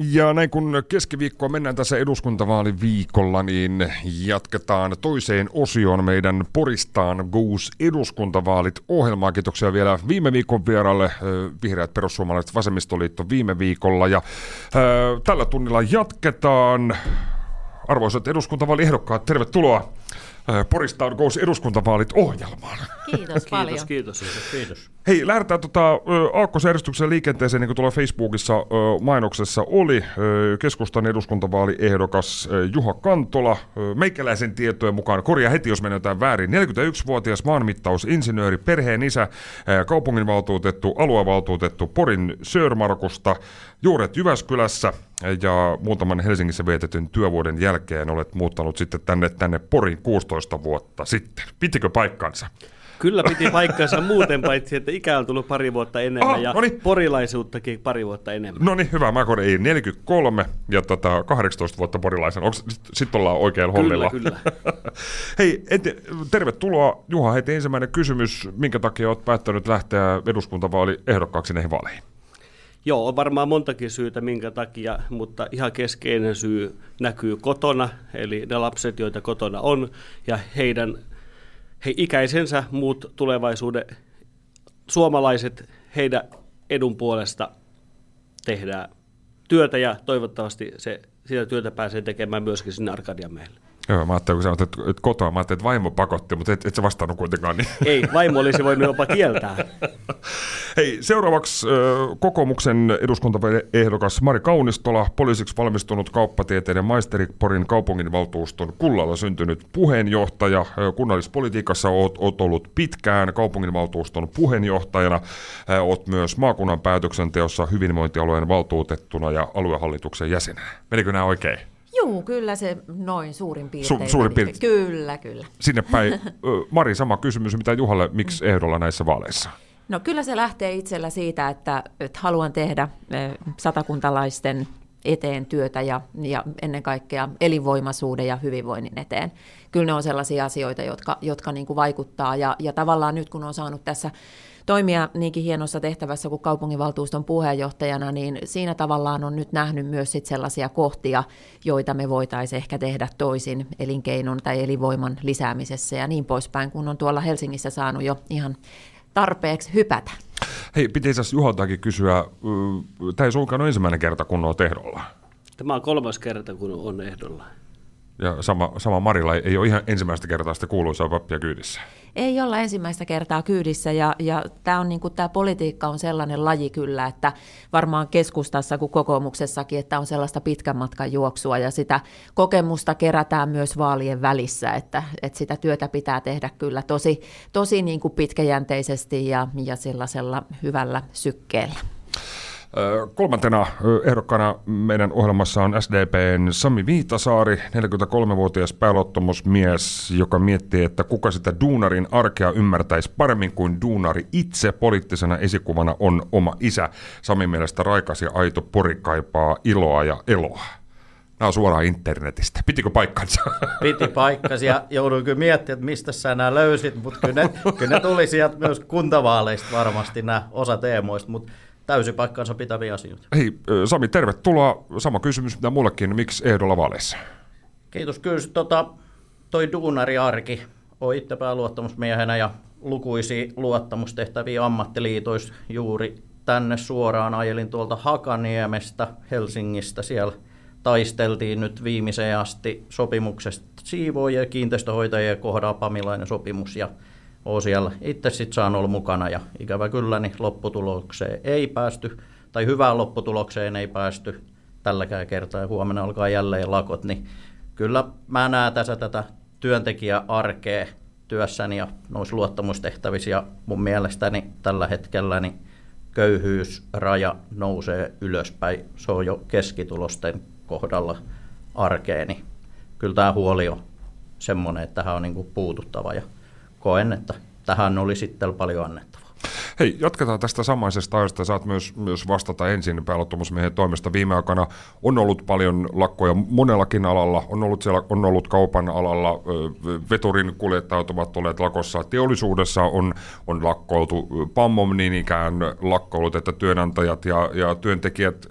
Ja näin kun keskiviikkoa mennään tässä eduskuntavaaliviikolla, niin jatketaan toiseen osioon meidän Poristaan Goose eduskuntavaalit ohjelmaa. Kiitoksia vielä viime viikon vieralle, Vihreät perussuomalaiset vasemmistoliitto viime viikolla. Ja ää, tällä tunnilla jatketaan. Arvoisat eduskuntavaaliehdokkaat, tervetuloa Poristaan Goes eduskuntavaalit ohjelmaan. Kiitos paljon. Kiitos, kiitos, kiitos. kiitos. Hei, lähdetään tota, aakkosjärjestyksen liikenteeseen, niin kuin tuolla Facebookissa mainoksessa oli. Keskustan eduskuntavaaliehdokas Juha Kantola. Meikäläisen tietojen mukaan, korjaa heti jos menetään väärin, 41-vuotias maanmittausinsinööri, perheen isä, kaupunginvaltuutettu, aluevaltuutettu Porin Sörmarkusta, juuret Jyväskylässä ja muutaman Helsingissä vietetyn työvuoden jälkeen olet muuttanut sitten tänne, tänne Porin 16 vuotta sitten. Pitikö paikkansa? Kyllä piti paikkansa muuten, paitsi että ikä on tullut pari vuotta enemmän Aha, ja noniin. porilaisuuttakin pari vuotta enemmän. No niin, hyvä. Mä ei 43 ja tota, 18 vuotta porilaisen. Sitten ollaan oikealla hollilla? Kyllä, kyllä. Hei, ente, tervetuloa Juha. Heti ensimmäinen kysymys. Minkä takia olet päättänyt lähteä eduskuntavaali ehdokkaaksi näihin vaaleihin? Joo, on varmaan montakin syytä minkä takia, mutta ihan keskeinen syy näkyy kotona, eli ne lapset, joita kotona on, ja heidän he ikäisensä muut tulevaisuuden suomalaiset, heidän edun puolesta tehdään työtä ja toivottavasti se, sitä työtä pääsee tekemään myöskin sinne Arkadianmäelle. Joo, mä ajattelin, kun sanoit, että, kotoa, mä ajattelin, että vaimo pakotti, mutta et, et sä vastannut kuitenkaan. Niin. Ei, vaimo olisi voinut jopa kieltää. Hei, seuraavaksi kokoomuksen eduskuntaehdokas Mari Kaunistola, poliisiksi valmistunut kauppatieteiden maisteri Porin kaupunginvaltuuston kullalla syntynyt puheenjohtaja. Kunnallispolitiikassa oot, oot ollut pitkään kaupunginvaltuuston puheenjohtajana. Oot myös maakunnan päätöksenteossa hyvinvointialueen valtuutettuna ja aluehallituksen jäsenenä. Menikö nämä oikein? Joo, kyllä se noin suurin piirtein. Su- suurin piirtein. Kyllä, kyllä. Sinne päin. Mari, sama kysymys mitä Juhalle, miksi ehdolla näissä vaaleissa? No kyllä se lähtee itsellä siitä, että, että haluan tehdä satakuntalaisten eteen työtä ja, ja ennen kaikkea elinvoimaisuuden ja hyvinvoinnin eteen. Kyllä ne on sellaisia asioita, jotka, jotka niin kuin vaikuttaa ja, ja tavallaan nyt kun on saanut tässä toimia niinkin hienossa tehtävässä kuin kaupunginvaltuuston puheenjohtajana, niin siinä tavallaan on nyt nähnyt myös sit sellaisia kohtia, joita me voitaisiin ehkä tehdä toisin elinkeinon tai elinvoiman lisäämisessä ja niin poispäin, kun on tuolla Helsingissä saanut jo ihan tarpeeksi hypätä. Hei, pitäisi Juholtakin kysyä, tämä ei suinkaan ole ensimmäinen kerta, kun on ehdolla. Tämä on kolmas kerta, kun on ehdolla. Ja sama, sama Marilla ei, ole ihan ensimmäistä kertaa sitä kuuluisaa pappia kyydissä. Ei olla ensimmäistä kertaa kyydissä ja, ja tämä, on, niin kuin, tämä politiikka on sellainen laji kyllä, että varmaan keskustassa kuin kokoomuksessakin, että on sellaista pitkän matkan juoksua ja sitä kokemusta kerätään myös vaalien välissä, että, että sitä työtä pitää tehdä kyllä tosi, tosi niin kuin pitkäjänteisesti ja, ja sellaisella hyvällä sykkeellä. Kolmantena ehdokkaana meidän ohjelmassa on SDPn Sami Viitasaari, 43-vuotias pääluottamusmies, joka miettii, että kuka sitä duunarin arkea ymmärtäisi paremmin kuin duunari itse. Poliittisena esikuvana on oma isä. Sami mielestä raikas ja aito pori kaipaa iloa ja eloa. Nämä on suoraan internetistä. Pitikö paikkansa? Piti paikkansa ja jouduin kyllä miettimään, että mistä sä nämä löysit, mutta kyllä ne, kyllä ne tuli sieltä myös kuntavaaleista varmasti nämä osa teemoista, mutta täysin paikkansa pitäviä asioita. Hei Sami, tervetuloa. Sama kysymys mitä mullekin. Miksi ehdolla vaaleissa? Kiitos. Kyllä tota, toi duunariarki on itse pääluottamusmiehenä ja lukuisia luottamustehtäviä ammattiliitoissa juuri tänne suoraan ajelin tuolta Hakaniemestä Helsingistä. Siellä taisteltiin nyt viimeiseen asti sopimuksesta siivoojia ja kiinteistöhoitajien kohdalla pamilainen sopimus ja olen siellä itse sitten saanut olla mukana ja ikävä kyllä niin lopputulokseen ei päästy, tai hyvään lopputulokseen ei päästy tälläkään kertaa ja huomenna alkaa jälleen lakot, niin kyllä mä näen tässä tätä työntekijäarkea työssäni ja noissa luottamustehtävissä ja mun mielestäni tällä hetkellä niin köyhyysraja nousee ylöspäin. Se on jo keskitulosten kohdalla arkeeni. Kyllä tämä huoli on semmoinen, että tähän on niin puututtava ja koen, että tähän oli sitten paljon annettavaa. Hei, jatketaan tästä samaisesta ajasta. Saat myös, myös vastata ensin pääluottamusmiehen toimesta. Viime aikana on ollut paljon lakkoja monellakin alalla. On ollut, siellä, on ollut kaupan alalla, veturin kuljettajat ovat olleet lakossa. Teollisuudessa on, on lakkoiltu. Pammom niin ikään lakkoilut, että työnantajat ja, ja työntekijät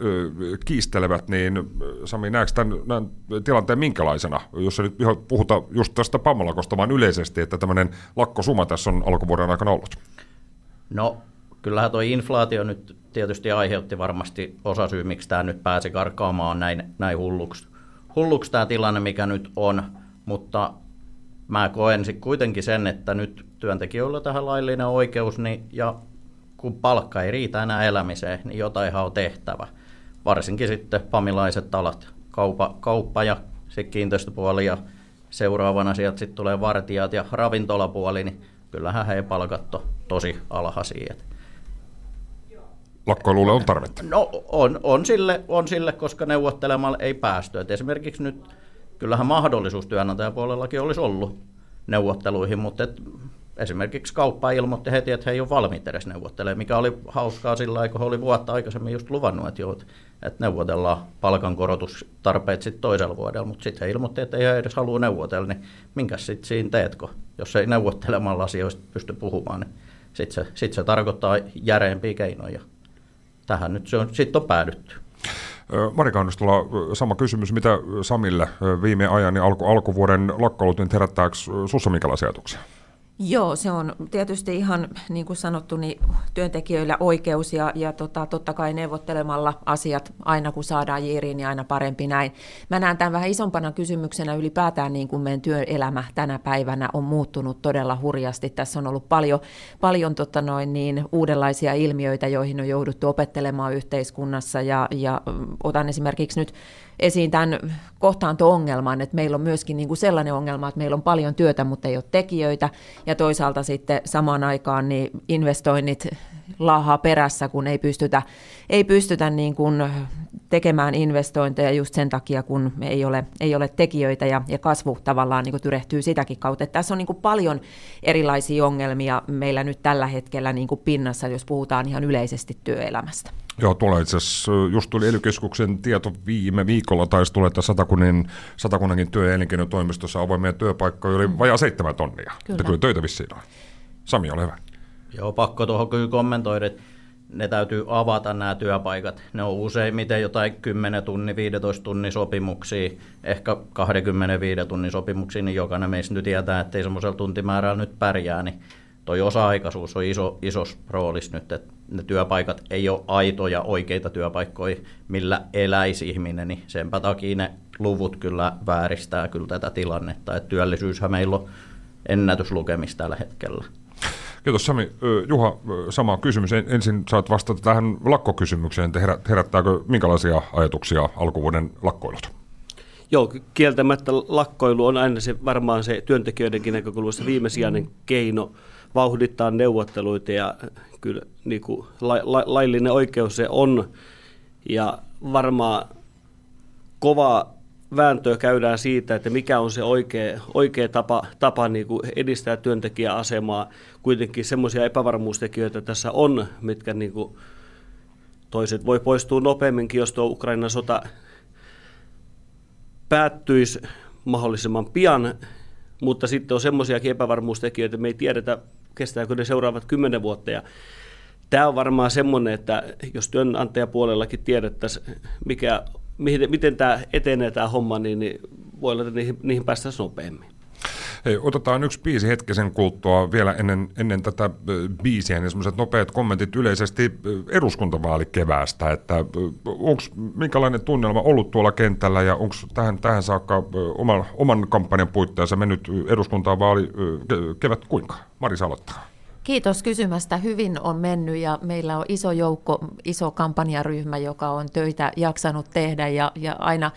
kiistelevät. Niin Sami, näetkö tämän, tämän tilanteen minkälaisena? Jos nyt puhuta just tästä Pammolakosta, vaan yleisesti, että tämmöinen lakkosuma tässä on alkuvuoden aikana ollut. No, kyllähän tuo inflaatio nyt tietysti aiheutti varmasti osasyy, miksi tämä nyt pääsi karkaamaan näin, näin hulluksi. Hulluksi tämä tilanne, mikä nyt on, mutta mä koen kuitenkin sen, että nyt työntekijöillä tähän laillinen oikeus, niin, ja kun palkka ei riitä enää elämiseen, niin jotain on tehtävä. Varsinkin sitten pamilaiset alat, kaupa, kauppa ja sitten kiinteistöpuoli ja seuraavana sieltä sitten tulee vartijat ja ravintolapuoli, niin kyllähän he palkat tosi alhaisia. Lakkoilulle on tarvetta? No on, on, sille, on sille, koska neuvottelemalla ei päästy. Et esimerkiksi nyt kyllähän mahdollisuus työnantajapuolellakin olisi ollut neuvotteluihin, mutta et esimerkiksi kauppa ilmoitti heti, että he ei ole valmiit edes neuvottelemaan, mikä oli hauskaa sillä aikaa, kun he oli vuotta aikaisemmin just luvannut, että, joo, että neuvotellaan palkankorotustarpeet sitten toisella vuodella, mutta sitten he ilmoitti, että ei edes halua neuvotella, niin minkä sitten siinä teetkö, jos ei neuvottelemalla asioista pysty puhumaan, niin sitten se, sit se tarkoittaa järeempiä keinoja. Tähän nyt se on, sitten on päädytty. Mari Kannustola, sama kysymys, mitä Samille viime ajan ja alku, alkuvuoden lakkoulut, niin herättääkö sinussa minkälaisia ajatuksia? Joo, se on tietysti ihan niin kuin sanottu, niin työntekijöillä oikeus ja, ja tota, totta kai neuvottelemalla asiat aina kun saadaan jiiriin, niin aina parempi näin. Mä näen tämän vähän isompana kysymyksenä ylipäätään niin kuin meidän työelämä tänä päivänä on muuttunut todella hurjasti. Tässä on ollut paljon, paljon tota noin, niin, uudenlaisia ilmiöitä, joihin on jouduttu opettelemaan yhteiskunnassa ja, ja otan esimerkiksi nyt esiin tämän kohtaanto-ongelman, että meillä on myöskin niin kuin sellainen ongelma, että meillä on paljon työtä, mutta ei ole tekijöitä, ja toisaalta sitten samaan aikaan niin investoinnit laahaa perässä, kun ei pystytä, ei pystytä niin kuin tekemään investointeja just sen takia, kun ei ole, ei ole tekijöitä ja, ja kasvu tavallaan niin kuin tyrehtyy sitäkin kautta. Että tässä on niin kuin paljon erilaisia ongelmia meillä nyt tällä hetkellä niin kuin pinnassa, jos puhutaan ihan yleisesti työelämästä. Joo, tuolla itse asiassa just tuli ely tieto viime viikolla, taisi tulla, että Satakunnan, Satakunnankin työ- ja elinkeinotoimistossa avoimia työpaikkoja oli mm. vajaa seitsemän tonnia. Kyllä. Että kyllä töitä vissiin on. Sami, ole hyvä. Joo, pakko tuohon kyllä kommentoida, että ne täytyy avata nämä työpaikat. Ne on useimmiten jotain 10 tunnin, 15 tunnin sopimuksia, ehkä 25 tunnin sopimuksia, niin jokainen meistä nyt tietää, että ei semmoisella tuntimäärällä nyt pärjää, niin toi osa-aikaisuus on iso, isos roolissa nyt, että ne työpaikat ei ole aitoja oikeita työpaikkoja, millä eläisi ihminen, niin senpä takia ne luvut kyllä vääristää kyllä tätä tilannetta, että työllisyyshän meillä on ennätyslukemista tällä hetkellä. Kiitos Sami. Juha, sama kysymys. Ensin saat vastata tähän lakkokysymykseen, herättääkö minkälaisia ajatuksia alkuvuoden lakkoilut? Joo, kieltämättä lakkoilu on aina se varmaan se työntekijöidenkin näkökulmasta viimesijainen keino vauhdittaa neuvotteluita ja kyllä niin kuin la, la, laillinen oikeus se on ja varmaan kova vääntöä käydään siitä, että mikä on se oikea, oikea tapa, tapa niin kuin edistää työntekijäasemaa. Kuitenkin semmoisia epävarmuustekijöitä tässä on, mitkä niin kuin toiset voi poistua nopeamminkin, jos tuo Ukrainan sota päättyisi mahdollisimman pian, mutta sitten on semmoisiakin epävarmuustekijöitä, että me ei tiedetä, kestääkö ne seuraavat kymmenen vuotta. Ja tämä on varmaan semmoinen, että jos työnantajapuolellakin tiedettäisiin, mikä miten, miten tämä etenee tämä homma, niin, niin voi olla, että niihin, niihin päästäisiin nopeammin. Hei, otetaan yksi biisi hetkisen kulttua vielä ennen, ennen tätä biisiä, niin semmoiset nopeat kommentit yleisesti eduskuntavaalikeväästä, että onko minkälainen tunnelma ollut tuolla kentällä ja onko tähän, tähän saakka oman, oman kampanjan puitteissa mennyt eduskuntavaali kevät kuinka? Mari aloittaa. Kiitos kysymästä. Hyvin on mennyt ja meillä on iso joukko, iso kampanjaryhmä, joka on töitä jaksanut tehdä ja, ja aina,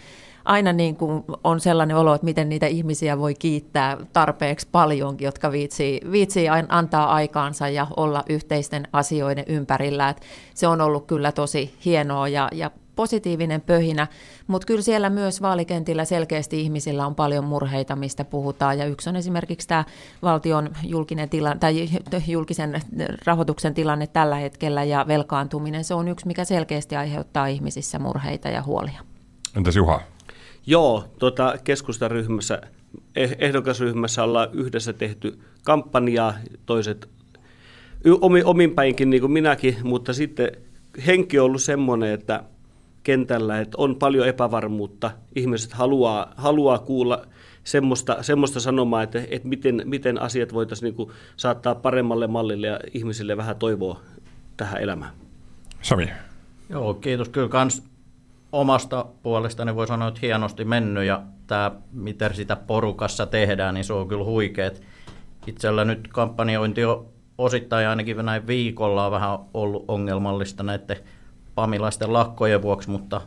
aina niin kuin on sellainen olo, että miten niitä ihmisiä voi kiittää tarpeeksi paljonkin, jotka viitsii, viitsii antaa aikaansa ja olla yhteisten asioiden ympärillä. Et se on ollut kyllä tosi hienoa ja, ja positiivinen pöhinä, mutta kyllä siellä myös vaalikentillä selkeästi ihmisillä on paljon murheita, mistä puhutaan. Ja yksi on esimerkiksi tämä valtion julkinen tila, tai julkisen rahoituksen tilanne tällä hetkellä ja velkaantuminen. Se on yksi, mikä selkeästi aiheuttaa ihmisissä murheita ja huolia. Entäs Juha? Joo, tuota, keskustaryhmässä, eh, ehdokasryhmässä ollaan yhdessä tehty kampanjaa, toiset omin, omin päinkin niin kuin minäkin, mutta sitten henki on ollut semmoinen, että kentällä, että on paljon epävarmuutta. Ihmiset haluaa, haluaa kuulla semmoista, semmoista sanomaa, että, että miten, miten asiat voitaisiin niin kuin saattaa paremmalle mallille ja ihmisille vähän toivoa tähän elämään. Sami. Joo, kiitos. Kyllä kans omasta puolestani voi sanoa, että hienosti mennyt ja tämä, mitä sitä porukassa tehdään, niin se on kyllä huikeet. Itsellä nyt kampanjointi on osittain ainakin näin viikolla on vähän ollut ongelmallista näiden pamilaisten lakkojen vuoksi, mutta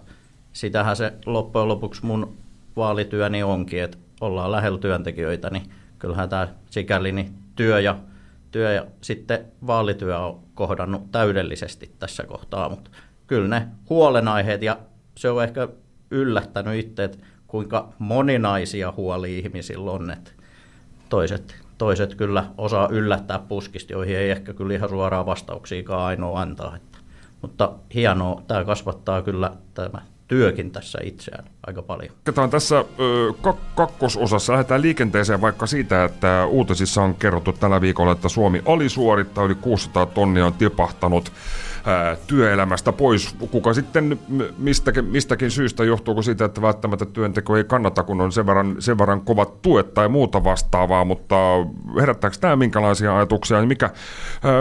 sitähän se loppujen lopuksi mun vaalityöni onkin, että ollaan lähellä työntekijöitä, niin kyllähän tämä sikäli niin työ ja, työ ja sitten vaalityö on kohdannut täydellisesti tässä kohtaa, mutta kyllä ne huolenaiheet ja se on ehkä yllättänyt itse, että kuinka moninaisia huolia ihmisillä on, että toiset, toiset kyllä osaa yllättää puskista, joihin ei ehkä kyllä ihan suoraan vastauksiakaan ainoa antaa. Että, mutta hienoa, tämä kasvattaa kyllä tämä työkin tässä itseään aika paljon. Jatketaan tässä kakkososassa. Lähdetään liikenteeseen vaikka siitä, että uutisissa on kerrottu tällä viikolla, että Suomi suorittaa yli 600 tonnia on tipahtanut ää, työelämästä pois. Kuka sitten mistäkin, mistäkin syystä johtuuko siitä, että välttämättä työnteko ei kannata, kun on sen verran, sen verran kovat tuet tai muuta vastaavaa, mutta herättääkö tämä minkälaisia ajatuksia ja mikä,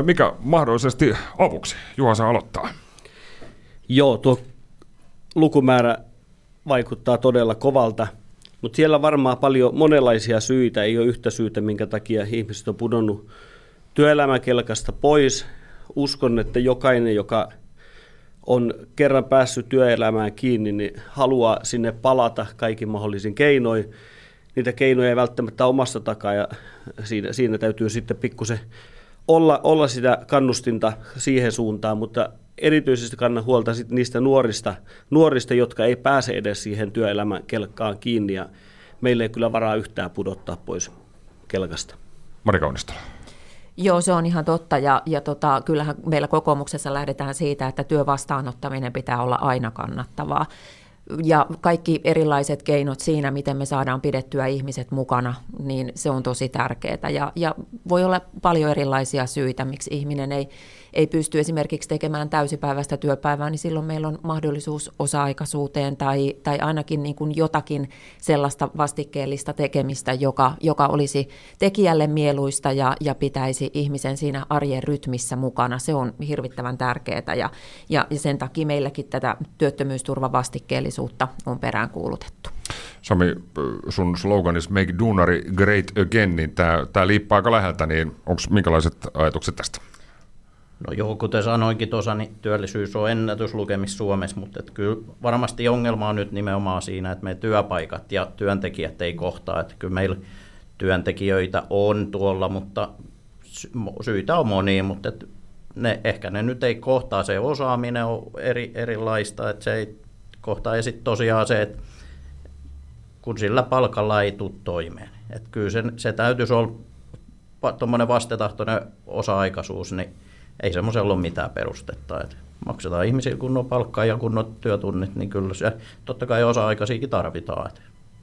mikä mahdollisesti avuksi? Juha saa aloittaa. Joo, tuo lukumäärä vaikuttaa todella kovalta, mutta siellä on varmaan paljon monenlaisia syitä, ei ole yhtä syytä, minkä takia ihmiset on pudonnut työelämäkelkasta pois. Uskon, että jokainen, joka on kerran päässyt työelämään kiinni, niin haluaa sinne palata kaikin mahdollisin keinoin. Niitä keinoja ei välttämättä omasta takaa ja siinä, siinä täytyy sitten pikkusen olla, olla sitä kannustinta siihen suuntaan, mutta erityisesti kannan huolta sit niistä nuorista, nuorista, jotka ei pääse edes siihen työelämän kelkkaan kiinni ja meillä ei kyllä varaa yhtään pudottaa pois kelkasta. Mari Kaunistola. Joo, se on ihan totta ja, ja tota, kyllähän meillä kokoomuksessa lähdetään siitä, että työvastaanottaminen pitää olla aina kannattavaa ja kaikki erilaiset keinot siinä, miten me saadaan pidettyä ihmiset mukana, niin se on tosi tärkeää. Ja, ja voi olla paljon erilaisia syitä, miksi ihminen ei ei pysty esimerkiksi tekemään täysipäiväistä työpäivää, niin silloin meillä on mahdollisuus osa-aikaisuuteen tai, tai ainakin niin kuin jotakin sellaista vastikkeellista tekemistä, joka, joka olisi tekijälle mieluista ja, ja pitäisi ihmisen siinä arjen rytmissä mukana. Se on hirvittävän tärkeää ja, ja, ja sen takia meilläkin tätä työttömyysturvan vastikkeellisuutta on peräänkuulutettu. Sami, sun sloganis Make Duunari Great Again, niin tämä liippaa aika läheltä, niin onko minkälaiset ajatukset tästä? No joo, kuten sanoinkin tuossa, niin työllisyys on ennätyslukemissa Suomessa, mutta et kyllä varmasti ongelma on nyt nimenomaan siinä, että meidän työpaikat ja työntekijät ei kohtaa. Että kyllä meillä työntekijöitä on tuolla, mutta syitä on monia, mutta et ne, ehkä ne nyt ei kohtaa. Se osaaminen on eri, erilaista, että se ei kohtaa. Ja sitten tosiaan se, että kun sillä palkalla ei tule toimeen. Että kyllä se, se täytyisi olla tuommoinen vastetahtoinen osa-aikaisuus, niin ei semmoisella ole mitään perustetta. Että maksetaan ihmisille kunnon palkkaa ja kunnon työtunnit, niin kyllä se totta kai osa-aikaisiakin tarvitaan. Että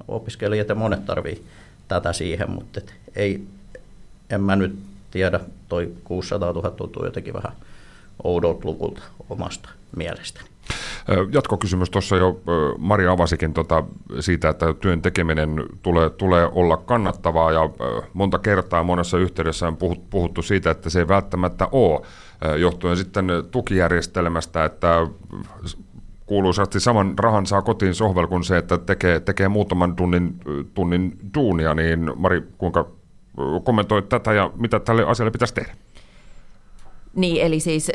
opiskelijat ja monet tarvii tätä siihen, mutta et ei, en mä nyt tiedä, toi 600 000 tuntuu jotenkin vähän oudot luvulta omasta mielestäni. Jatkokysymys tuossa jo Maria avasikin tota siitä, että työn tekeminen tulee, tulee olla kannattavaa ja monta kertaa monessa yhteydessä on puhuttu siitä, että se ei välttämättä ole johtuen sitten tukijärjestelmästä, että kuuluisasti saman rahan saa kotiin sohvel kuin se, että tekee, tekee muutaman tunnin, tunnin duunia, niin Mari, kuinka kommentoit tätä ja mitä tälle asialle pitäisi tehdä? Niin, eli siis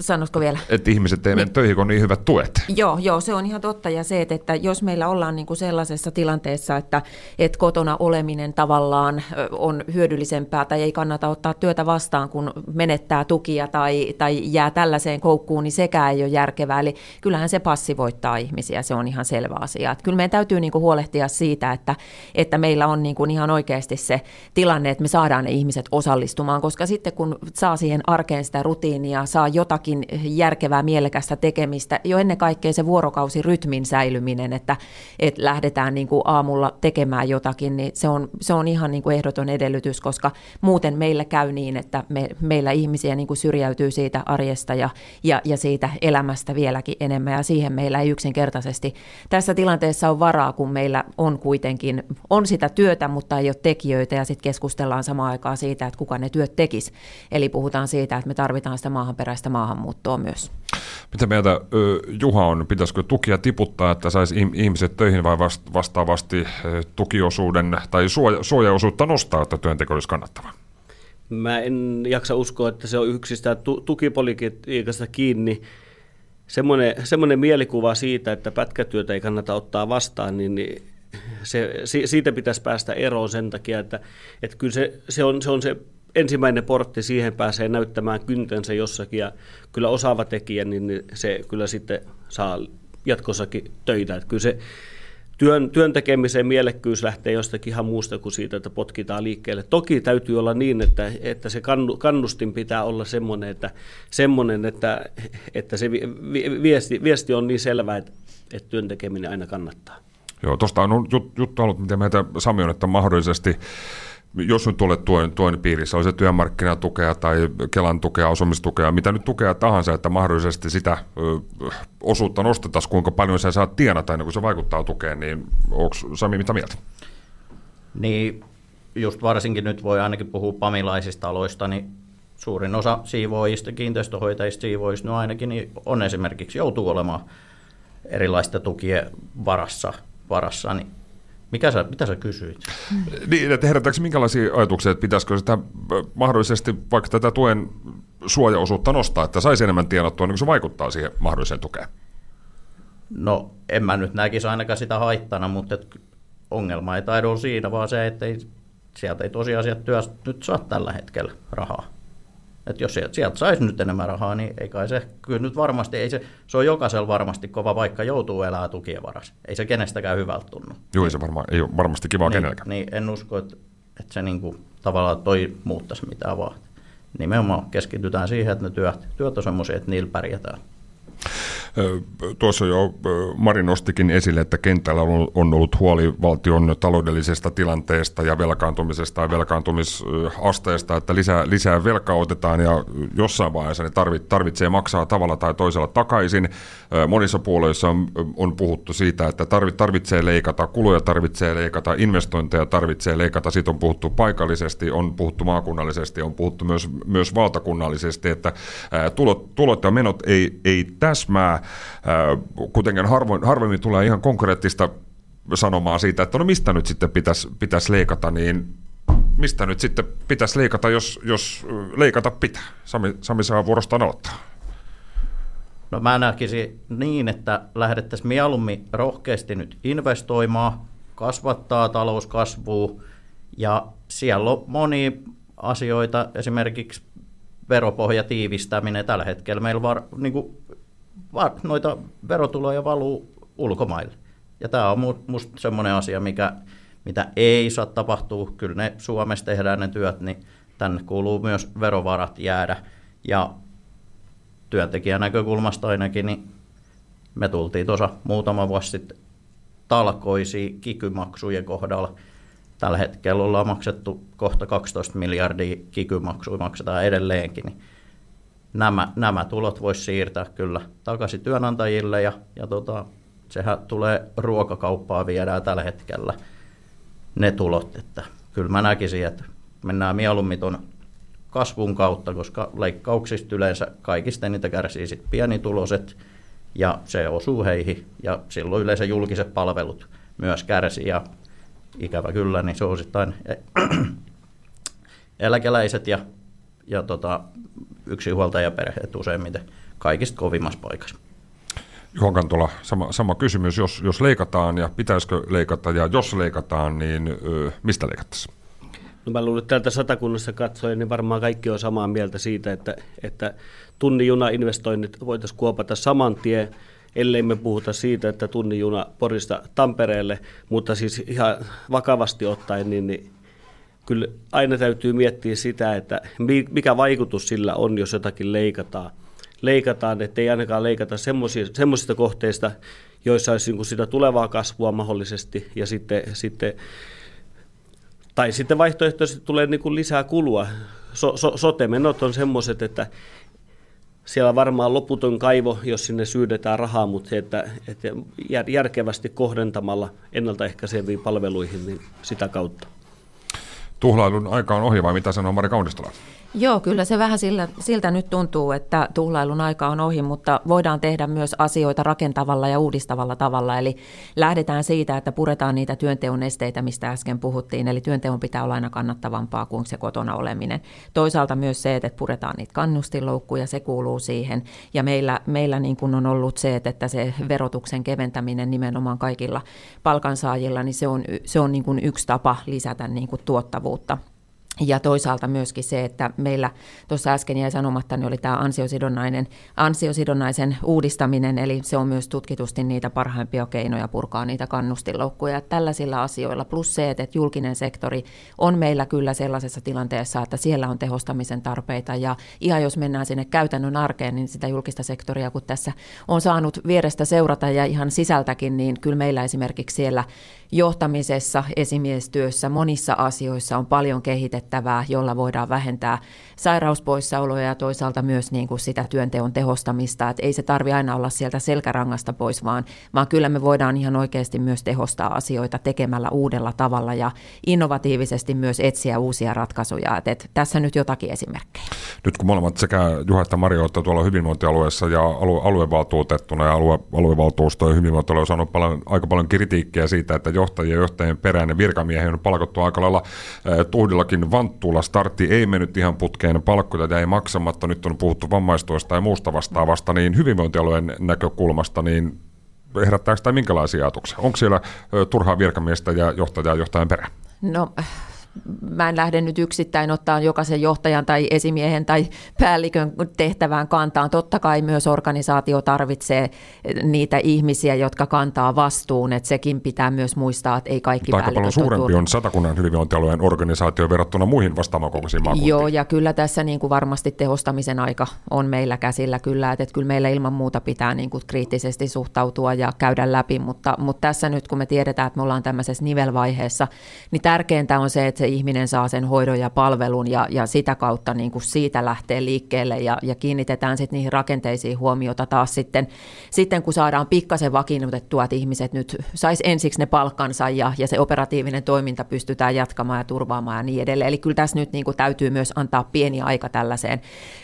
Sanotko vielä? Että ihmiset eivät mene töihin, kun on niin hyvät tuet. Joo, joo, se on ihan totta. Ja se, että jos meillä ollaan niin kuin sellaisessa tilanteessa, että, että kotona oleminen tavallaan on hyödyllisempää tai ei kannata ottaa työtä vastaan, kun menettää tukia tai, tai jää tällaiseen koukkuun, niin sekään ei ole järkevää. Eli kyllähän se passivoittaa ihmisiä, se on ihan selvä asia. Että kyllä meidän täytyy niin kuin huolehtia siitä, että, että meillä on niin kuin ihan oikeasti se tilanne, että me saadaan ne ihmiset osallistumaan, koska sitten kun saa siihen arkeen sitä rutiinia, saa jotakin jotakin järkevää, mielekästä tekemistä, jo ennen kaikkea se vuorokausirytmin säilyminen, että, että lähdetään niin kuin aamulla tekemään jotakin, niin se on, se on ihan niin kuin ehdoton edellytys, koska muuten meillä käy niin, että me, meillä ihmisiä niin kuin syrjäytyy siitä arjesta ja, ja, ja siitä elämästä vieläkin enemmän, ja siihen meillä ei yksinkertaisesti tässä tilanteessa ole varaa, kun meillä on kuitenkin, on sitä työtä, mutta ei ole tekijöitä, ja sitten keskustellaan samaan aikaan siitä, että kuka ne työt tekisi. Eli puhutaan siitä, että me tarvitaan sitä maahanperäistä maahan maahanmuuttoa myös. Mitä mieltä Juha on, pitäisikö tukia tiputtaa, että saisi ihmiset töihin vai vastaavasti tukiosuuden tai suoja, suojaosuutta nostaa, että työnteko olisi kannattava? Mä en jaksa uskoa, että se on yksistään tukipolitiikasta kiinni. Semmoinen, semmoinen mielikuva siitä, että pätkätyötä ei kannata ottaa vastaan, niin se, siitä pitäisi päästä eroon sen takia, että, että kyllä se, se, on, se on se ensimmäinen portti, siihen pääsee näyttämään kyntensä jossakin ja kyllä osaava tekijä, niin se kyllä sitten saa jatkossakin töitä. Että kyllä se työn, työn tekemisen mielekkyys lähtee jostakin ihan muusta kuin siitä, että potkitaan liikkeelle. Toki täytyy olla niin, että, että se kannustin pitää olla semmoinen, että, semmoinen, että, että se viesti, viesti on niin selvä, että, että työn tekeminen aina kannattaa. Joo, tuosta on juttu ollut, miten meitä Sami on, että mahdollisesti jos nyt olet tuen, tuen piirissä, se työmarkkinatukea tai Kelan tukea, asumistukea, mitä nyt tukea tahansa, että mahdollisesti sitä ö, osuutta nostettaisiin, kuinka paljon sä saat tienata ennen kuin se vaikuttaa tukeen, niin onko Sami mitä mieltä? Niin, just varsinkin nyt voi ainakin puhua pamilaisista aloista, niin suurin osa siivoojista, kiinteistöhoitajista siivoojista, no ainakin niin on esimerkiksi joutuu olemaan erilaista tukien varassa, varassa niin mikä sä, mitä sä kysyit? Niin, että herätääkö minkälaisia ajatuksia, että pitäisikö sitä mahdollisesti vaikka tätä tuen suojaosuutta nostaa, että saisi enemmän tienattua, niin kuin se vaikuttaa siihen mahdolliseen tukeen? No, en mä nyt näkisi ainakaan sitä haittana, mutta et ongelma ei taido siinä, vaan se, että ei, sieltä ei tosiasiat työstä nyt saa tällä hetkellä rahaa. Että jos sieltä, saisi nyt enemmän rahaa, niin ei kai se, kyllä nyt varmasti, ei se, se on jokaisella varmasti kova, vaikka joutuu elää tukien varassa. Ei se kenestäkään hyvältä tunnu. Joo, ei se varma, ei ole varmasti kiva niin, kenelläkään. Niin, en usko, että, että se niin kuin, tavallaan toi muuttaisi mitään vaan. Nimenomaan keskitytään siihen, että ne työt, työt on semmoisia, että niillä pärjätään. Tuossa jo Mari nostikin esille, että kentällä on ollut huoli valtion taloudellisesta tilanteesta ja velkaantumisesta ja velkaantumisasteesta, että lisää, lisää velkaa otetaan ja jossain vaiheessa ne tarvitsee maksaa tavalla tai toisella takaisin. Monissa puolueissa on, on puhuttu siitä, että tarvitsee leikata, kuluja tarvitsee leikata, investointeja tarvitsee leikata. Siitä on puhuttu paikallisesti, on puhuttu maakunnallisesti, on puhuttu myös, myös valtakunnallisesti, että tulot, tulot ja menot ei, ei täsmää kuitenkin harvoin, harvemmin tulee ihan konkreettista sanomaa siitä, että no mistä nyt sitten pitäisi, pitäisi leikata, niin mistä nyt sitten pitäisi leikata, jos, jos leikata pitää? Sami, Sami saa vuorostaan aloittaa. No mä näkisin niin, että lähdettäisiin mieluummin rohkeasti nyt investoimaan, kasvattaa talouskasvua ja siellä on moni asioita, esimerkiksi veropohjatiivistäminen tällä hetkellä meillä var, niin kuin noita verotuloja valuu ulkomaille. Ja tämä on minusta semmoinen asia, mikä, mitä ei saa tapahtua. Kyllä ne Suomessa tehdään ne työt, niin tänne kuuluu myös verovarat jäädä. Ja työntekijän näkökulmasta ainakin, niin me tultiin tuossa muutama vuosi sitten talkoisiin kikymaksujen kohdalla. Tällä hetkellä ollaan maksettu kohta 12 miljardia kikymaksuja, maksetaan edelleenkin. Niin nämä, nämä tulot voisi siirtää kyllä takaisin työnantajille ja, ja tota, sehän tulee ruokakauppaa viedään tällä hetkellä. Ne tulot, että kyllä mä näkisin, että mennään mieluummin tuon kasvun kautta, koska leikkauksista yleensä kaikista niitä kärsii sit pienituloiset ja se osuu heihin ja silloin yleensä julkiset palvelut myös kärsii ja ikävä kyllä, niin se osittain eläkeläiset ja, ja tota, yksinhuoltajaperheet useimmiten kaikista kovimmassa paikassa. Juhan Kantola, sama, sama kysymys. Jos, jos leikataan ja pitäisikö leikata ja jos leikataan, niin ö, mistä leikattaisiin? No mä luulen, että täältä satakunnassa katsoen, niin varmaan kaikki on samaa mieltä siitä, että, että tunnijuna-investoinnit voitaisiin kuopata saman tien, ellei me puhuta siitä, että tunnijuna Porista Tampereelle, mutta siis ihan vakavasti ottaen, niin, niin kyllä aina täytyy miettiä sitä, että mikä vaikutus sillä on, jos jotakin leikataan. Leikataan, että ei ainakaan leikata semmoisista kohteista, joissa olisi niin sitä tulevaa kasvua mahdollisesti, ja sitten, sitten tai sitten vaihtoehtoisesti tulee niin kuin lisää kulua. So, so, sote-menot on semmoiset, että siellä on varmaan loputon kaivo, jos sinne syydetään rahaa, mutta se, että, että järkevästi kohdentamalla ennaltaehkäiseviin palveluihin, niin sitä kautta. Tuhlailun aika on ohi vai mitä sanoo Mari Kaunistola? Joo, kyllä se vähän sillä, siltä nyt tuntuu, että tuhlailun aika on ohi, mutta voidaan tehdä myös asioita rakentavalla ja uudistavalla tavalla. Eli lähdetään siitä, että puretaan niitä työnteon esteitä, mistä äsken puhuttiin. Eli työnteon pitää olla aina kannattavampaa kuin se kotona oleminen. Toisaalta myös se, että puretaan niitä kannustinloukkuja, se kuuluu siihen. Ja meillä, meillä niin kuin on ollut se, että se verotuksen keventäminen nimenomaan kaikilla palkansaajilla, niin se on, se on niin kuin yksi tapa lisätä niin kuin tuottavuutta. Ja toisaalta myöskin se, että meillä tuossa äsken jäi sanomatta, niin oli tämä ansiosidonnainen, ansiosidonnaisen uudistaminen, eli se on myös tutkitusti niitä parhaimpia keinoja purkaa niitä kannustinloukkuja. Tällaisilla asioilla, plus se, että julkinen sektori on meillä kyllä sellaisessa tilanteessa, että siellä on tehostamisen tarpeita, ja ihan jos mennään sinne käytännön arkeen, niin sitä julkista sektoria, kun tässä on saanut vierestä seurata ja ihan sisältäkin, niin kyllä meillä esimerkiksi siellä johtamisessa, esimiestyössä, monissa asioissa on paljon kehitettävää, jolla voidaan vähentää sairauspoissaoloja ja toisaalta myös niin kuin sitä työnteon tehostamista. Että ei se tarvi aina olla sieltä selkärangasta pois, vaan, vaan kyllä me voidaan ihan oikeasti myös tehostaa asioita tekemällä uudella tavalla ja innovatiivisesti myös etsiä uusia ratkaisuja. Että, että tässä nyt jotakin esimerkkejä. Nyt kun molemmat sekä Juha että Mario olette tuolla hyvinvointialueessa ja alue, aluevaltuutettuna ja alue, aluevaltuusto ja hyvinvointialue on saanut paljon, aika paljon kritiikkiä siitä, että johtajien ja johtajien perään virkamiehiä on palkattu aika lailla tuhdillakin vanttuulla. Startti ei mennyt ihan putkeen, palkkoja jäi maksamatta, nyt on puhuttu vammaistuesta ja muusta vastaavasta, niin hyvinvointialueen näkökulmasta, niin herättääkö tämä minkälaisia ajatuksia? Onko siellä turhaa virkamiestä ja johtajaa johtajan perään? No mä en lähde nyt yksittäin ottaa jokaisen johtajan tai esimiehen tai päällikön tehtävään kantaan. Totta kai myös organisaatio tarvitsee niitä ihmisiä, jotka kantaa vastuun, että sekin pitää myös muistaa, että ei kaikki Aika paljon suurempi on satakunnan hyvinvointialueen organisaatio verrattuna muihin vastaavankokoisiin maakuntiin. Joo, ja kyllä tässä niin kuin varmasti tehostamisen aika on meillä käsillä kyllä, että, että kyllä meillä ilman muuta pitää niin kuin kriittisesti suhtautua ja käydä läpi, mutta, mutta tässä nyt kun me tiedetään, että me ollaan tämmöisessä nivelvaiheessa, niin tärkeintä on se, että se se ihminen saa sen hoidon ja palvelun ja, ja sitä kautta niin kuin siitä lähtee liikkeelle ja, ja kiinnitetään sitten niihin rakenteisiin huomiota taas sitten, sitten kun saadaan pikkasen vakiinnutettua, että ihmiset nyt sais ensiksi ne palkkansa ja, ja se operatiivinen toiminta pystytään jatkamaan ja turvaamaan ja niin edelleen. Eli kyllä tässä nyt niin kuin täytyy myös antaa pieni aika tällaiseen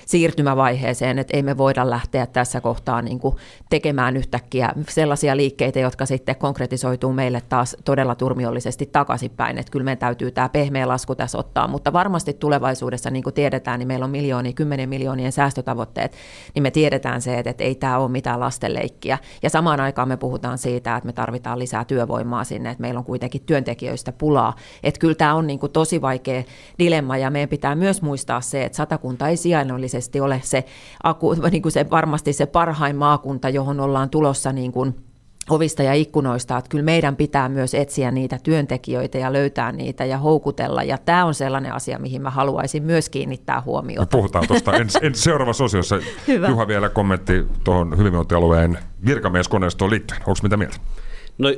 siirtymävaiheeseen, että ei me voida lähteä tässä kohtaa niin kuin tekemään yhtäkkiä sellaisia liikkeitä, jotka sitten konkretisoituu meille taas todella turmiollisesti takaisinpäin, että kyllä meidän täytyy tämä pehmeä lasku tässä ottaa, mutta varmasti tulevaisuudessa, niin kuin tiedetään, niin meillä on miljoonia, kymmenen miljoonien säästötavoitteet, niin me tiedetään se, että, että ei tämä ole mitään lastenleikkiä. Ja samaan aikaan me puhutaan siitä, että me tarvitaan lisää työvoimaa sinne, että meillä on kuitenkin työntekijöistä pulaa. Että kyllä tämä on niin kuin tosi vaikea dilemma ja meidän pitää myös muistaa se, että satakunta ei sijainnolisesti ole se, niin kuin se varmasti se parhain maakunta, johon ollaan tulossa niin kuin ovista ja ikkunoista, että kyllä meidän pitää myös etsiä niitä työntekijöitä ja löytää niitä ja houkutella. Ja tämä on sellainen asia, mihin mä haluaisin myös kiinnittää huomiota. Me puhutaan tuosta ensi seuraavassa osiossa. Hyvä. Juha vielä kommentti tuohon hyvinvointialueen virkamieskoneistoon liittyen. Onko mitä mieltä? No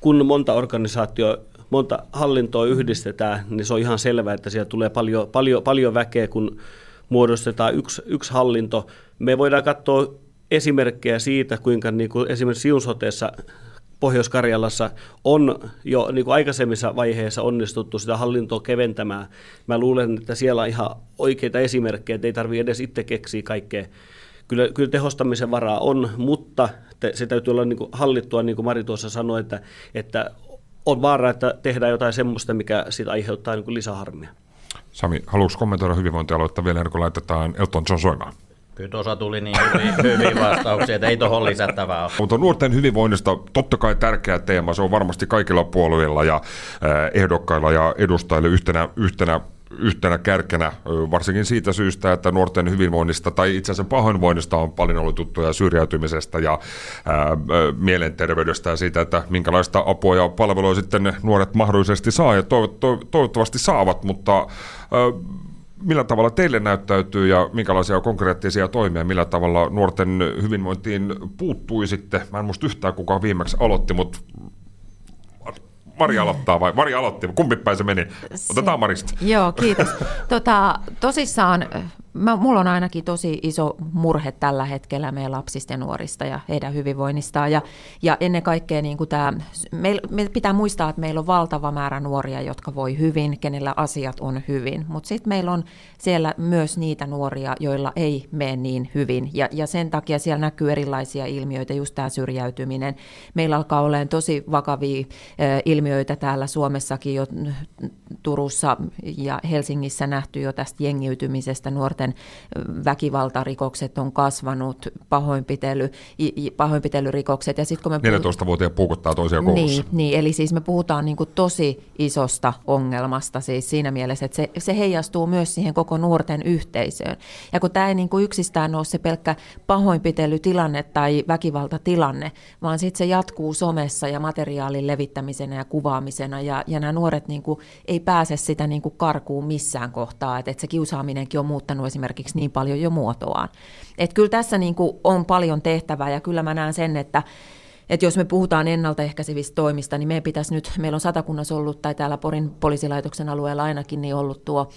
kun monta organisaatio, monta hallintoa yhdistetään, niin se on ihan selvää, että siellä tulee paljon, paljon, paljon väkeä, kun muodostetaan yksi, yksi hallinto. Me voidaan katsoa esimerkkejä siitä, kuinka niin kuin esimerkiksi Siunsoteessa Pohjois-Karjalassa on jo niin kuin aikaisemmissa vaiheissa onnistuttu sitä hallintoa keventämään. Mä luulen, että siellä on ihan oikeita esimerkkejä, että ei tarvitse edes itse keksiä kaikkea. Kyllä, kyllä tehostamisen varaa on, mutta te, se täytyy olla niin kuin hallittua, niin kuin Mari tuossa sanoi, että, että on vaara, että tehdään jotain semmoista, mikä siitä aiheuttaa niin kuin lisäharmia. Sami, haluatko kommentoida hyvinvointialuetta vielä, kun laitetaan Elton John soimaan? Kyllä tuossa tuli niin hyvin, hyvin vastauksia, että ei tuohon lisättävää ole. Mutta nuorten hyvinvoinnista totta kai tärkeä teema, se on varmasti kaikilla puolueilla ja ehdokkailla ja edustajilla yhtenä, yhtenä yhtenä kärkenä, varsinkin siitä syystä, että nuorten hyvinvoinnista tai itse asiassa pahoinvoinnista on paljon ollut tuttuja syrjäytymisestä ja ää, mielenterveydestä ja siitä, että minkälaista apua ja palvelua sitten nuoret mahdollisesti saa ja toivottavasti saavat, mutta ää, millä tavalla teille näyttäytyy ja minkälaisia konkreettisia toimia, millä tavalla nuorten hyvinvointiin puuttuisitte? Mä en muista yhtään kukaan viimeksi aloitti, mutta Mari aloittaa vai Mari aloitti? Kumpi päin se meni? Otetaan Marista. Joo, kiitos. Tota, tosissaan mä, mulla on ainakin tosi iso murhe tällä hetkellä meidän lapsista ja nuorista ja heidän hyvinvoinnistaan. Ja, ja ennen kaikkea niin kuin tämä, me, me pitää muistaa, että meillä on valtava määrä nuoria, jotka voi hyvin, kenellä asiat on hyvin. Mutta sitten meillä on siellä myös niitä nuoria, joilla ei mene niin hyvin. Ja, ja sen takia siellä näkyy erilaisia ilmiöitä, just tämä syrjäytyminen. Meillä alkaa olemaan tosi vakavia ilmiöitä täällä Suomessakin jo Turussa ja Helsingissä nähty jo tästä jengiytymisestä nuorten nuorten väkivaltarikokset on kasvanut, pahoinpitely, pahoinpitelyrikokset. Ja sit kun me 14-vuotiaat puukottaa toisia koulussa. Niin, niin, eli siis me puhutaan niin kuin tosi isosta ongelmasta siis siinä mielessä, että se, se heijastuu myös siihen koko nuorten yhteisöön. Ja kun tämä ei niin kuin yksistään ole se pelkkä pahoinpitelytilanne tai väkivaltatilanne, vaan sitten se jatkuu somessa ja materiaalin levittämisenä ja kuvaamisena, ja, ja nämä nuoret niin kuin ei pääse sitä niin kuin karkuun missään kohtaa, että, että se kiusaaminenkin on muuttanut esimerkiksi niin paljon jo muotoaan. Et kyllä tässä niin kuin on paljon tehtävää ja kyllä mä näen sen, että että jos me puhutaan ennaltaehkäisevistä toimista, niin meidän pitäisi nyt, meillä on satakunnassa ollut, tai täällä Porin poliisilaitoksen alueella ainakin, niin ollut tuo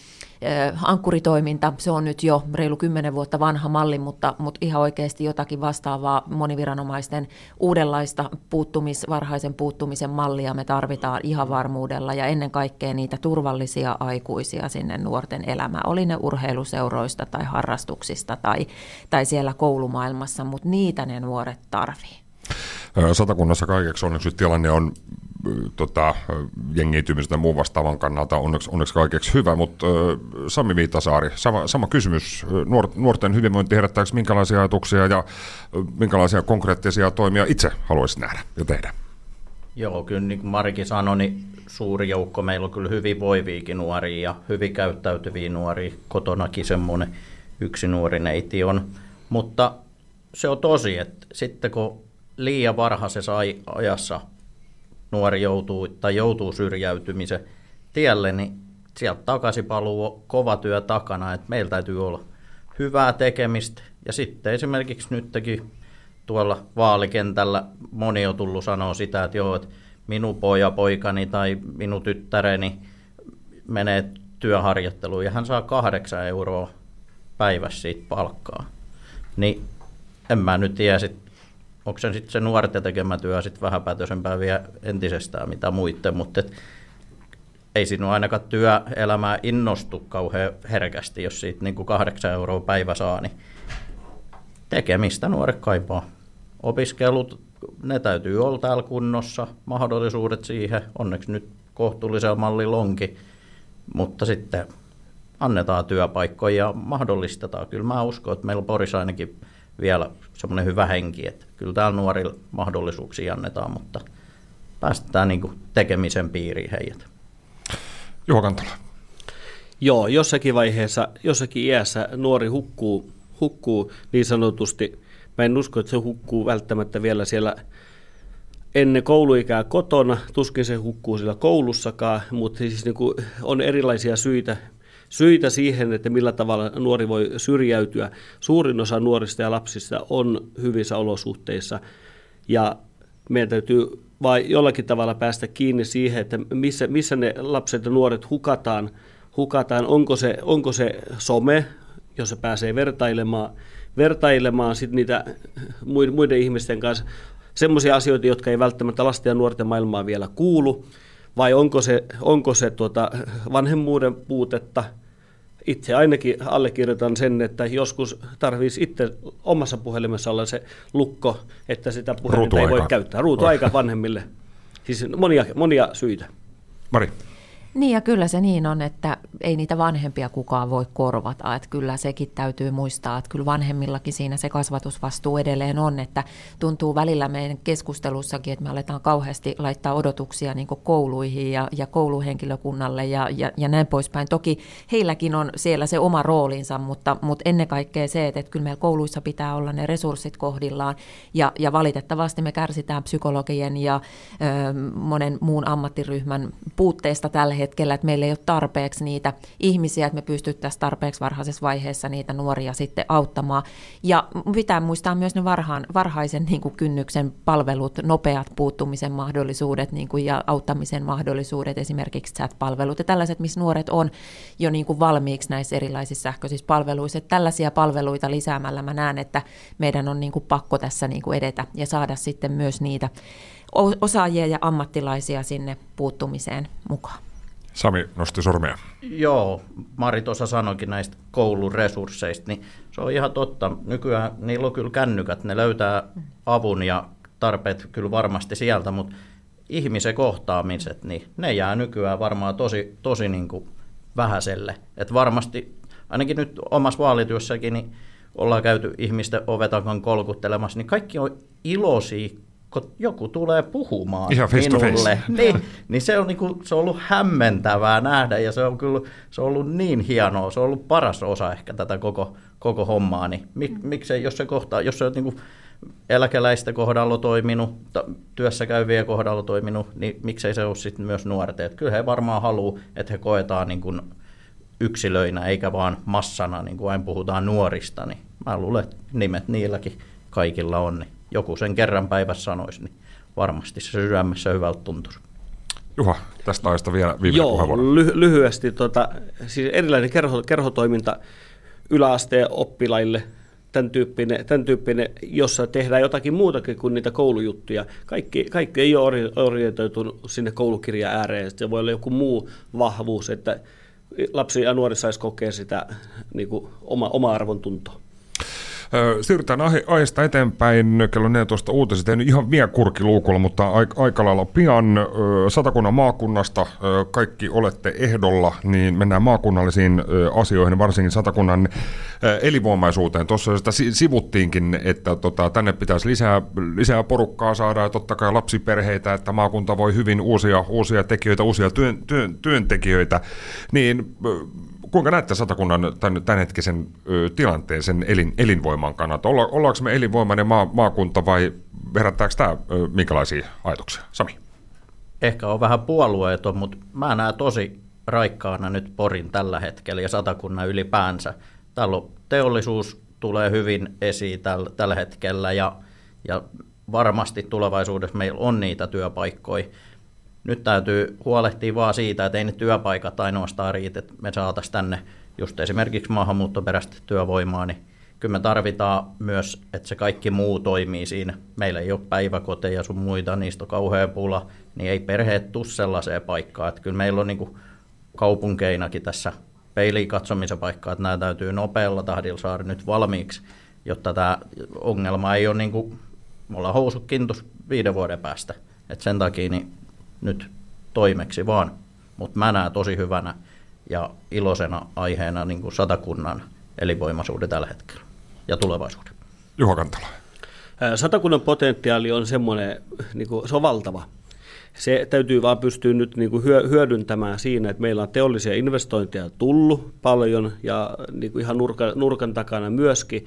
äh, ankkuritoiminta. Se on nyt jo reilu kymmenen vuotta vanha malli, mutta, mutta ihan oikeasti jotakin vastaavaa moniviranomaisten uudenlaista puuttumis, varhaisen puuttumisen mallia me tarvitaan ihan varmuudella, ja ennen kaikkea niitä turvallisia aikuisia sinne nuorten elämään. Oli ne urheiluseuroista tai harrastuksista tai, tai siellä koulumaailmassa, mutta niitä ne nuoret tarvii. Satakunnassa kaikeksi onneksi tilanne on tota, jengiytymistä ja muun vastaavan kannalta onneksi, onneksi kaikeksi hyvä, mutta Sami Viitasaari, sama, sama kysymys. Nuor, nuorten hyvinvointi herättääkö minkälaisia ajatuksia ja minkälaisia konkreettisia toimia itse haluaisi nähdä ja tehdä? Joo, kyllä niin kuin Marikin sanoi, niin suuri joukko meillä on kyllä hyvin voiviikin nuoria ja hyvin käyttäytyviä nuoria. Kotonakin semmoinen yksi nuori neiti on. Mutta se on tosi, että sitten kun liian varhaisessa ajassa nuori joutuu tai joutuu syrjäytymisen tielle, niin sieltä takaisinpaluu on kova työ takana, että meillä täytyy olla hyvää tekemistä. Ja sitten esimerkiksi nytkin tuolla vaalikentällä moni on tullut sanoa sitä, että joo, että minun poja poikani tai minun tyttäreni menee työharjoitteluun ja hän saa kahdeksan euroa päivässä siitä palkkaa. Niin en mä nyt tiedä sit onko se sitten se nuorten tekemä työ sitten vähäpätöisempää vielä entisestään mitä muiden, mutta et, ei sinun ainakaan työelämää innostu kauhean herkästi, jos siitä niin kuin kahdeksan euroa päivä saa, niin tekemistä nuoret kaipaa. Opiskelut, ne täytyy olla täällä kunnossa, mahdollisuudet siihen, onneksi nyt kohtuullisella mallilla onkin, mutta sitten annetaan työpaikkoja ja mahdollistetaan. Kyllä mä uskon, että meillä Porissa ainakin vielä semmoinen hyvä henki, että kyllä täällä nuorille mahdollisuuksia annetaan, mutta päästetään niin kuin tekemisen piiriin heidät. Juha Kantola. Joo, jossakin vaiheessa, jossakin iässä nuori hukkuu, hukkuu niin sanotusti. Mä en usko, että se hukkuu välttämättä vielä siellä ennen kouluikää kotona, tuskin se hukkuu siellä koulussakaan, mutta siis niin kuin on erilaisia syitä, syitä siihen, että millä tavalla nuori voi syrjäytyä. Suurin osa nuorista ja lapsista on hyvissä olosuhteissa ja meidän täytyy vai jollakin tavalla päästä kiinni siihen, että missä, missä ne lapset ja nuoret hukataan, hukataan. Onko, se, onko se some, jos se pääsee vertailemaan, vertailemaan sit niitä muiden ihmisten kanssa semmoisia asioita, jotka ei välttämättä lasten ja nuorten maailmaa vielä kuulu, vai onko se, onko se tuota vanhemmuuden puutetta – itse ainakin allekirjoitan sen, että joskus tarvitsisi itse omassa puhelimessa olla se lukko, että sitä puhelinta ei voi käyttää. Ruutuaika vanhemmille. Siis monia, monia syitä. Mari. Niin ja kyllä se niin on, että ei niitä vanhempia kukaan voi korvata. Että kyllä sekin täytyy muistaa, että kyllä vanhemmillakin siinä se kasvatusvastuu edelleen on. Että tuntuu välillä meidän keskustelussakin, että me aletaan kauheasti laittaa odotuksia niin kouluihin ja, ja kouluhenkilökunnalle ja, ja, ja näin poispäin. Toki heilläkin on siellä se oma roolinsa, mutta, mutta ennen kaikkea se, että, että kyllä meillä kouluissa pitää olla ne resurssit kohdillaan. Ja, ja valitettavasti me kärsitään psykologien ja ö, monen muun ammattiryhmän puutteesta tällä hetkellä, että meillä ei ole tarpeeksi niitä ihmisiä, että me pystyttäisiin tarpeeksi varhaisessa vaiheessa niitä nuoria sitten auttamaan. Ja pitää muistaa myös ne varhaan, varhaisen niin kuin kynnyksen palvelut, nopeat puuttumisen mahdollisuudet niin kuin, ja auttamisen mahdollisuudet, esimerkiksi chat-palvelut ja tällaiset, missä nuoret on jo niin kuin valmiiksi näissä erilaisissa sähköisissä palveluissa. Että tällaisia palveluita lisäämällä mä näen, että meidän on niin kuin pakko tässä niin kuin edetä ja saada sitten myös niitä osaajia ja ammattilaisia sinne puuttumiseen mukaan. Sami nosti sormea. Joo, Mari tuossa sanoikin näistä koulun resursseista, niin se on ihan totta. Nykyään niillä on kyllä kännykät, ne löytää avun ja tarpeet kyllä varmasti sieltä, mutta ihmisen kohtaamiset, niin ne jää nykyään varmaan tosi, tosi niin kuin vähäiselle. Et varmasti, ainakin nyt omassa vaalityössäkin, niin ollaan käyty ihmisten ovetakan kolkuttelemassa, niin kaikki on iloisia kun joku tulee puhumaan Ihan face minulle, to face. niin, niin se, on niinku, se on ollut hämmentävää nähdä ja se on kyllä se on ollut niin hienoa, se on ollut paras osa ehkä tätä koko, koko hommaa, niin mik, miksei, jos se kohtaa, jos se on niinku eläkeläistä kohdalla toiminut, työssä käyviä kohdalla toiminut, niin miksei se ole sitten myös nuorten. Et kyllä he varmaan haluaa, että he koetaan niin kuin yksilöinä eikä vaan massana, niin kuin aina puhutaan nuorista, niin mä luulen, että nimet niilläkin kaikilla on, niin joku sen kerran päivässä sanoisi, niin varmasti se sydämessä hyvältä tuntuisi. Juha, tästä aiheesta vielä viimeinen Joo, puheenvuoro. ly- lyhyesti. Tota, siis erilainen kerho, kerhotoiminta yläasteen oppilaille, tämän tyyppinen, tämän tyyppinen, jossa tehdään jotakin muutakin kuin niitä koulujuttuja. Kaikki, kaikki ei ole orientoitunut sinne koulukirjan ääreen. Se voi olla joku muu vahvuus, että lapsi ja nuori saisi kokea sitä niin kuin oma, oma arvon tuntoa. Siirrytään aiheesta eteenpäin. Kello 14 uutiset. En ihan vielä kurkiluukulla, mutta aika lailla pian Satakunnan maakunnasta kaikki olette ehdolla, niin mennään maakunnallisiin asioihin, varsinkin Satakunnan elinvoimaisuuteen. Tuossa sitä sivuttiinkin, että tota, tänne pitäisi lisää, lisää porukkaa saada ja totta kai lapsiperheitä, että maakunta voi hyvin uusia, uusia tekijöitä, uusia työn, työn, työntekijöitä. Niin kuinka näette Satakunnan tämän, tämänhetkisen ö, tilanteen sen elin, elinvoiman kannalta? Olla, ollaanko me elinvoimainen maa, maakunta vai herättääkö tämä ö, minkälaisia ajatuksia? Sami? Ehkä on vähän puolueeton, mutta mä näen tosi raikkaana nyt Porin tällä hetkellä ja Satakunnan ylipäänsä. Täällä on teollisuus tulee hyvin esiin tällä, tällä hetkellä ja, ja varmasti tulevaisuudessa meillä on niitä työpaikkoja nyt täytyy huolehtia vaan siitä, että ei ne työpaikat ainoastaan riitä, että me saataisiin tänne just esimerkiksi maahanmuuttoperäistä työvoimaa, niin kyllä me tarvitaan myös, että se kaikki muu toimii siinä. Meillä ei ole päiväkoteja sun muita, niistä on kauhea pula, niin ei perheet tule sellaiseen paikkaan. Että kyllä meillä on niin kaupunkeinakin tässä peiliin katsomisen paikkaa, että nämä täytyy nopealla tahdilla saada nyt valmiiksi, jotta tämä ongelma ei ole niin kuin, me ollaan viiden vuoden päästä. Et sen takia niin nyt toimeksi vaan, mutta mä näen tosi hyvänä ja iloisena aiheena niin kuin satakunnan elinvoimaisuuden tällä hetkellä ja tulevaisuuden. Juha Kantala. Satakunnan potentiaali on semmoinen, niin kuin, se on valtava. Se täytyy vaan pystyä nyt niin kuin hyödyntämään siinä, että meillä on teollisia investointeja tullut paljon ja niin kuin ihan nurkan, nurkan takana myöskin.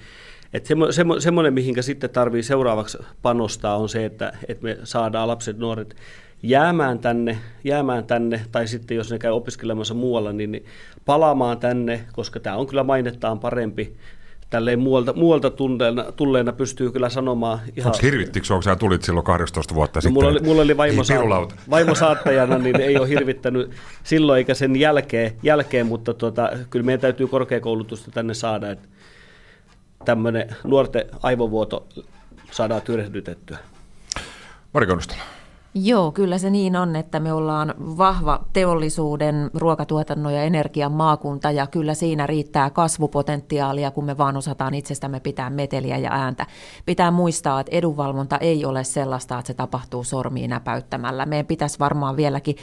Että semmo, semmo, semmoinen, mihinkä sitten tarvii seuraavaksi panostaa, on se, että, että me saadaan lapset, nuoret jäämään tänne, jäämään tänne, tai sitten jos ne käy opiskelemassa muualla, niin, niin palaamaan tänne, koska tämä on kyllä mainettaan parempi. Tälleen muualta, muualta tulleena, tulleena pystyy kyllä sanomaan ihan... Onko hirvittikö kun sä tulit silloin 12 vuotta no, sitten? Mulla oli, mulla oli vaimo, saat, vaimo saattajana, niin ei ole hirvittänyt silloin eikä sen jälkeen, jälkeen mutta tota, kyllä meidän täytyy korkeakoulutusta tänne saada, että tämmöinen nuorten aivovuoto saadaan tyrehdytettyä. Mari Konustala. Joo, kyllä se niin on, että me ollaan vahva teollisuuden, ruokatuotannon ja energian maakunta ja kyllä siinä riittää kasvupotentiaalia, kun me vaan osataan itsestämme pitää meteliä ja ääntä. Pitää muistaa, että edunvalvonta ei ole sellaista, että se tapahtuu sormiin näpäyttämällä. Meidän pitäisi varmaan vieläkin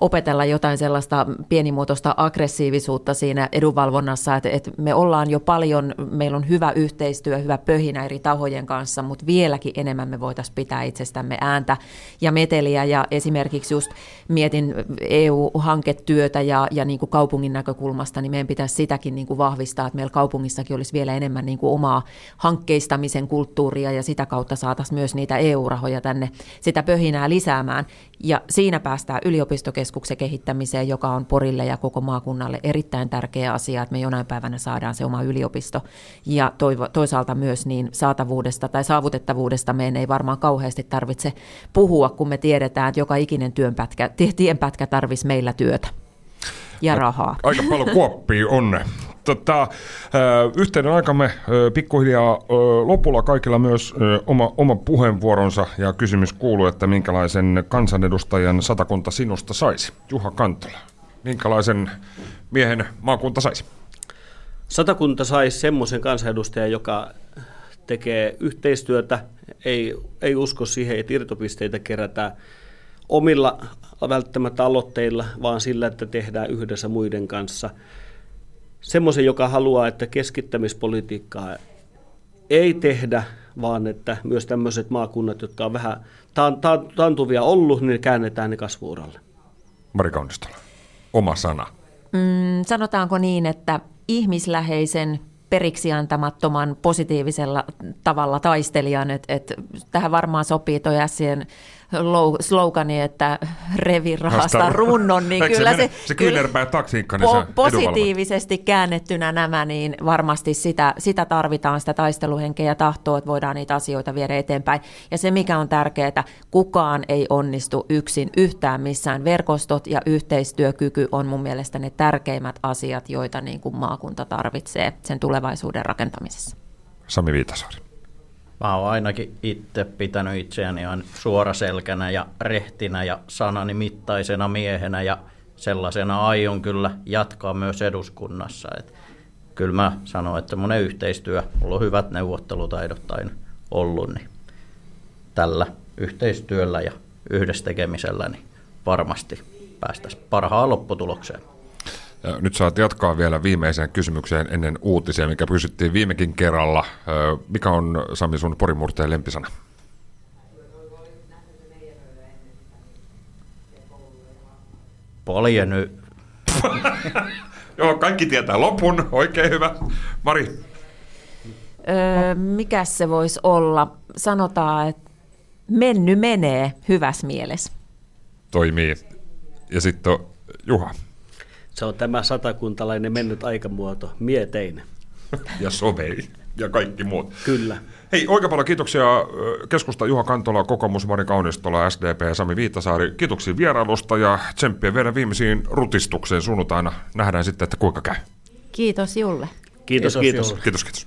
opetella jotain sellaista pienimuotoista aggressiivisuutta siinä edunvalvonnassa, että, että me ollaan jo paljon, meillä on hyvä yhteistyö, hyvä pöhinä eri tahojen kanssa, mutta vieläkin enemmän me voitaisiin pitää itsestämme ääntä ja meteliä seteliä ja esimerkiksi just mietin EU-hanketyötä ja, ja niin kuin kaupungin näkökulmasta, niin meidän pitäisi sitäkin niin kuin vahvistaa, että meillä kaupungissakin olisi vielä enemmän niin kuin omaa hankkeistamisen kulttuuria ja sitä kautta saataisiin myös niitä EU-rahoja tänne sitä pöhinää lisäämään. Ja siinä päästään yliopistokeskuksen kehittämiseen, joka on Porille ja koko maakunnalle erittäin tärkeä asia, että me jonain päivänä saadaan se oma yliopisto. Ja toisaalta myös niin saatavuudesta tai saavutettavuudesta meidän ei varmaan kauheasti tarvitse puhua, kun me tiedetään, että joka ikinen työnpätkä, tienpätkä tarvisi meillä työtä ja rahaa. Aika paljon kuoppia on. Tota, yhteinen aikamme pikkuhiljaa lopulla kaikilla myös oma, oma puheenvuoronsa ja kysymys kuuluu, että minkälaisen kansanedustajan satakunta sinusta saisi? Juha Kantola, minkälaisen miehen maakunta saisi? Satakunta saisi semmoisen kansanedustajan, joka tekee yhteistyötä, ei, ei usko siihen, että irtopisteitä kerätään omilla välttämättä aloitteilla, vaan sillä, että tehdään yhdessä muiden kanssa. Semmoisen, joka haluaa, että keskittämispolitiikkaa ei tehdä, vaan että myös tämmöiset maakunnat, jotka on vähän tantuvia ollut, niin käännetään ne kasvuuralle. Mari Kaunistola, oma sana. Mm, sanotaanko niin, että ihmisläheisen periksi antamattoman positiivisella tavalla taistelijan, että et tähän varmaan sopii toi äsken slogani, että revi rahasta runnon, niin kyllä se, se, se kyllä taktiikka, niin po- positiivisesti käännettynä nämä, niin varmasti sitä, sitä tarvitaan, sitä taisteluhenkeä ja tahtoa, että voidaan niitä asioita viedä eteenpäin. Ja se, mikä on tärkeää, kukaan ei onnistu yksin yhtään missään. Verkostot ja yhteistyökyky on mun mielestä ne tärkeimmät asiat, joita niin kuin maakunta tarvitsee sen tulevaisuuden rakentamisessa. Sami Viitasaari. Mä oon ainakin itse pitänyt itseäni ihan suoraselkänä ja rehtinä ja sanani mittaisena miehenä ja sellaisena aion kyllä jatkaa myös eduskunnassa. Et kyllä mä sanon, että semmoinen yhteistyö, mulla on hyvät neuvottelutaidot aina ollut, niin tällä yhteistyöllä ja yhdessä tekemisellä niin varmasti päästäisiin parhaan lopputulokseen. Ja nyt saat jatkaa vielä viimeiseen kysymykseen ennen uutisia, mikä pysyttiin viimekin kerralla. Mikä on Sami sun porimurteen lempisana? Poljeny. Joo, kaikki tietää lopun. Oikein hyvä. Mari? Öö, mikä se voisi olla? Sanotaan, että menny menee hyvässä mielessä. Toimii. Ja sitten Juha. Se on tämä satakuntalainen mennyt aikamuoto, mieteinen. ja sovei ja kaikki muut. Kyllä. Hei, oikein paljon kiitoksia keskusta Juha Kantola, kokoomus Mari Kaunistola, SDP ja Sami Viittasaari. Kiitoksia vierailusta ja tsemppiä vielä viimeisiin rutistukseen sunnuntaina. Nähdään sitten, että kuinka käy. Kiitos Julle. Kiitos, kiitos. Kiitos, kiitos. kiitos.